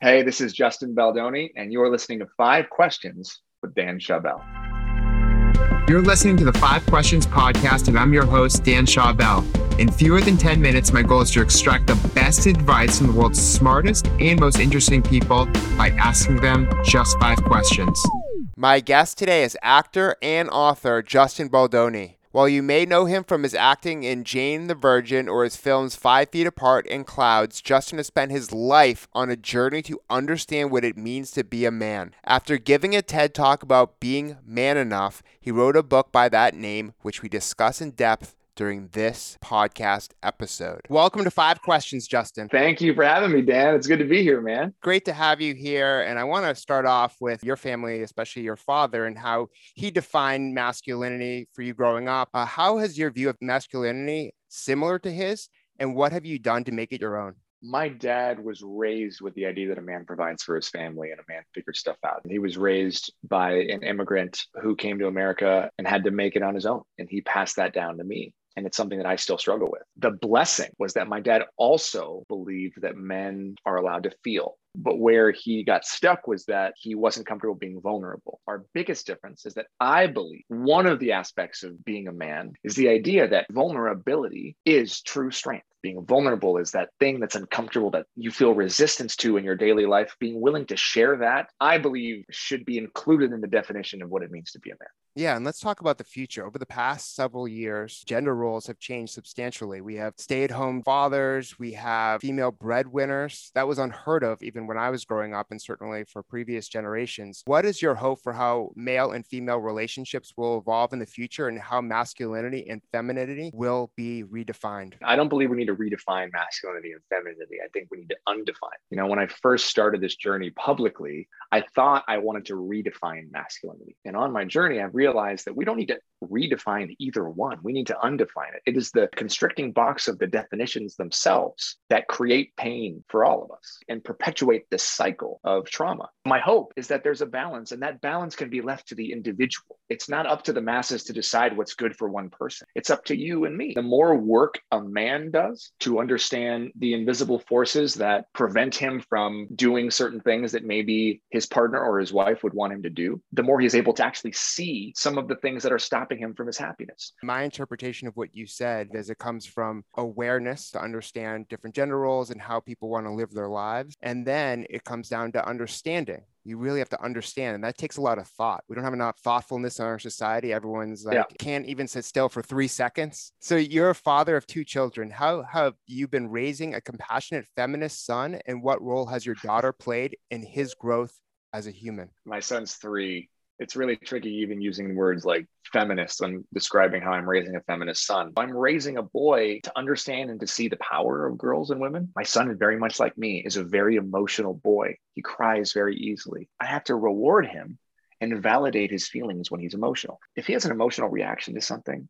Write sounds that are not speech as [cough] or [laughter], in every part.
Hey, this is Justin Baldoni, and you're listening to Five Questions with Dan Schawbel. You're listening to the Five Questions podcast, and I'm your host, Dan Schawbel. In fewer than 10 minutes, my goal is to extract the best advice from the world's smartest and most interesting people by asking them just five questions. My guest today is actor and author Justin Baldoni. While you may know him from his acting in Jane the Virgin or his films Five Feet Apart and Clouds, Justin has spent his life on a journey to understand what it means to be a man. After giving a TED talk about being man enough, he wrote a book by that name, which we discuss in depth during this podcast episode. Welcome to Five Questions, Justin. Thank you for having me, Dan. It's good to be here, man. Great to have you here. And I want to start off with your family, especially your father, and how he defined masculinity for you growing up. Uh, how has your view of masculinity similar to his? And what have you done to make it your own? my dad was raised with the idea that a man provides for his family and a man figures stuff out. He was raised by an immigrant who came to America and had to make it on his own. And he passed that down to me and it's something that I still struggle with. The blessing was that my dad also believed that men are allowed to feel. But where he got stuck was that he wasn't comfortable being vulnerable. Our biggest difference is that I believe one of the aspects of being a man is the idea that vulnerability is true strength being vulnerable is that thing that's uncomfortable that you feel resistance to in your daily life being willing to share that i believe should be included in the definition of what it means to be a man yeah, and let's talk about the future. Over the past several years, gender roles have changed substantially. We have stay at home fathers, we have female breadwinners. That was unheard of even when I was growing up, and certainly for previous generations. What is your hope for how male and female relationships will evolve in the future and how masculinity and femininity will be redefined? I don't believe we need to redefine masculinity and femininity. I think we need to undefine. You know, when I first started this journey publicly, I thought I wanted to redefine masculinity. And on my journey, I've realized realize that we don't need to redefine either one. We need to undefine it. It is the constricting box of the definitions themselves that create pain for all of us and perpetuate this cycle of trauma. My hope is that there's a balance, and that balance can be left to the individual. It's not up to the masses to decide what's good for one person, it's up to you and me. The more work a man does to understand the invisible forces that prevent him from doing certain things that maybe his partner or his wife would want him to do, the more he's able to actually see some of the things that are stopping him from his happiness. My interpretation of what you said is it comes from awareness to understand different gender roles and how people want to live their lives. And then it comes down to understanding. You really have to understand and that takes a lot of thought. We don't have enough thoughtfulness in our society. Everyone's like yeah. can't even sit still for three seconds. So you're a father of two children. How have you been raising a compassionate feminist son and what role has your daughter played in his growth as a human? My son's three it's really tricky even using words like feminist when describing how I'm raising a feminist son. I'm raising a boy to understand and to see the power of girls and women. My son is very much like me, is a very emotional boy. He cries very easily. I have to reward him and validate his feelings when he's emotional. If he has an emotional reaction to something,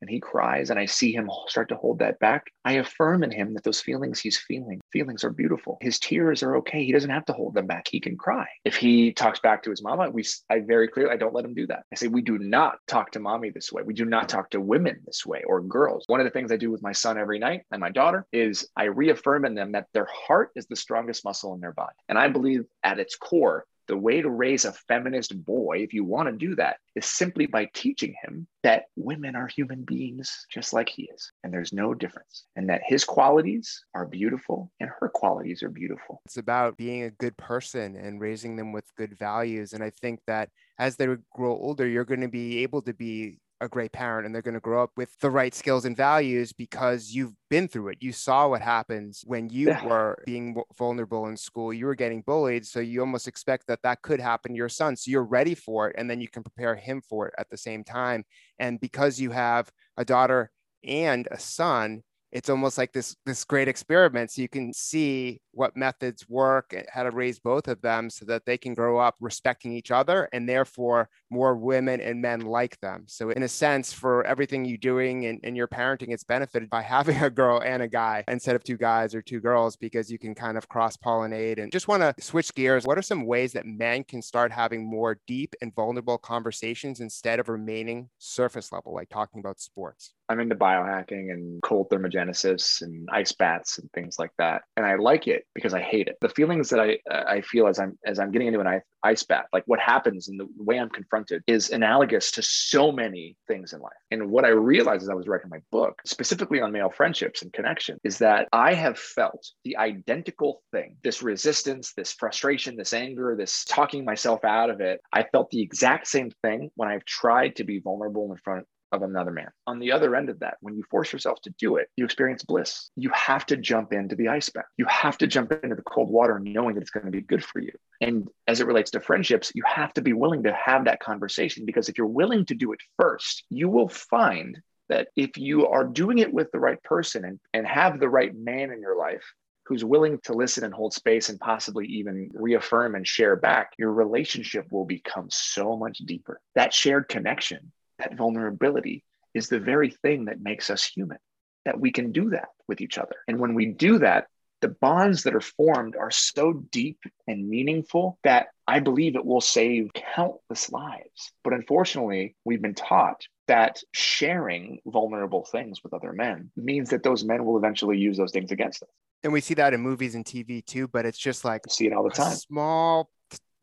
and he cries and I see him start to hold that back, I affirm in him that those feelings he's feeling, feelings are beautiful. His tears are okay. He doesn't have to hold them back. He can cry. If he talks back to his mama, we I very clearly I don't let him do that. I say we do not talk to mommy this way. We do not talk to women this way or girls. One of the things I do with my son every night and my daughter is I reaffirm in them that their heart is the strongest muscle in their body. And I believe at its core the way to raise a feminist boy, if you want to do that, is simply by teaching him that women are human beings just like he is, and there's no difference, and that his qualities are beautiful and her qualities are beautiful. It's about being a good person and raising them with good values. And I think that as they grow older, you're going to be able to be a great parent and they're going to grow up with the right skills and values because you've been through it. You saw what happens when you yeah. were being vulnerable in school. You were getting bullied. So you almost expect that that could happen to your son. So you're ready for it. And then you can prepare him for it at the same time. And because you have a daughter and a son, it's almost like this this great experiment. So you can see what methods work and how to raise both of them so that they can grow up respecting each other and therefore more women and men like them. So in a sense for everything you're doing in, in your parenting it's benefited by [laughs] having a girl and a guy instead of two guys or two girls because you can kind of cross pollinate and just want to switch gears. What are some ways that men can start having more deep and vulnerable conversations instead of remaining surface level like talking about sports? I'm into biohacking and cold thermogenic Genesis and ice baths and things like that. And I like it because I hate it. The feelings that I uh, I feel as I'm as I'm getting into an ice bath, like what happens and the way I'm confronted is analogous to so many things in life. And what I realized as I was writing my book, specifically on male friendships and connection, is that I have felt the identical thing. This resistance, this frustration, this anger, this talking myself out of it. I felt the exact same thing when I've tried to be vulnerable in front of another man. On the other end of that, when you force yourself to do it, you experience bliss. You have to jump into the ice bath. You have to jump into the cold water knowing that it's going to be good for you. And as it relates to friendships, you have to be willing to have that conversation because if you're willing to do it first, you will find that if you are doing it with the right person and, and have the right man in your life, who's willing to listen and hold space and possibly even reaffirm and share back, your relationship will become so much deeper. That shared connection that vulnerability is the very thing that makes us human, that we can do that with each other. And when we do that, the bonds that are formed are so deep and meaningful that I believe it will save countless lives. But unfortunately, we've been taught that sharing vulnerable things with other men means that those men will eventually use those things against us. And we see that in movies and TV too, but it's just like I see it all the time. small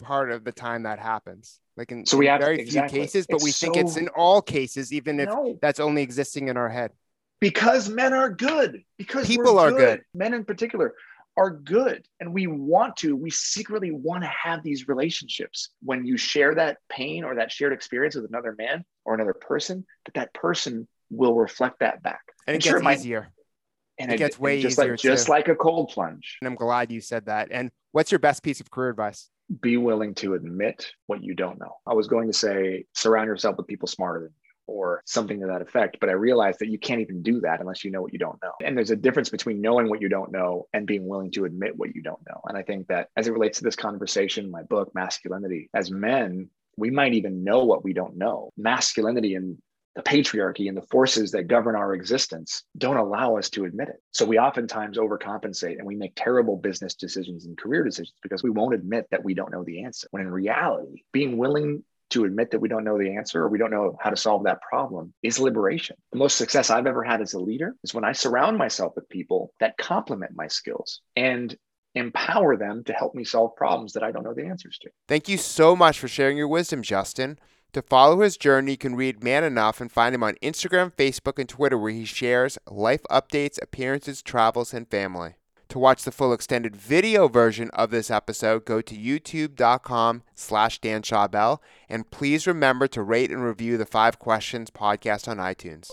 part of the time that happens. Like in, so we in have very exactly. few cases, but it's we so, think it's in all cases, even if no, that's only existing in our head. because men are good. Because People are good. Men in particular are good, and we want to. We secretly want to have these relationships. When you share that pain or that shared experience with another man or another person, that that person will reflect that back. And it sure, gets might- easier. And It gets way just easier, like just too. like a cold plunge. And I'm glad you said that. And what's your best piece of career advice? Be willing to admit what you don't know. I was going to say surround yourself with people smarter than you or something to that effect, but I realized that you can't even do that unless you know what you don't know. And there's a difference between knowing what you don't know and being willing to admit what you don't know. And I think that as it relates to this conversation, my book, Masculinity, as men, we might even know what we don't know. Masculinity and the patriarchy and the forces that govern our existence don't allow us to admit it. So we oftentimes overcompensate and we make terrible business decisions and career decisions because we won't admit that we don't know the answer. When in reality, being willing to admit that we don't know the answer or we don't know how to solve that problem is liberation. The most success I've ever had as a leader is when I surround myself with people that complement my skills and empower them to help me solve problems that I don't know the answers to. Thank you so much for sharing your wisdom, Justin. To follow his journey, you can read Man Enough and find him on Instagram, Facebook, and Twitter, where he shares life updates, appearances, travels, and family. To watch the full extended video version of this episode, go to youtube.com slash Dan Schawbel, and please remember to rate and review the Five Questions podcast on iTunes.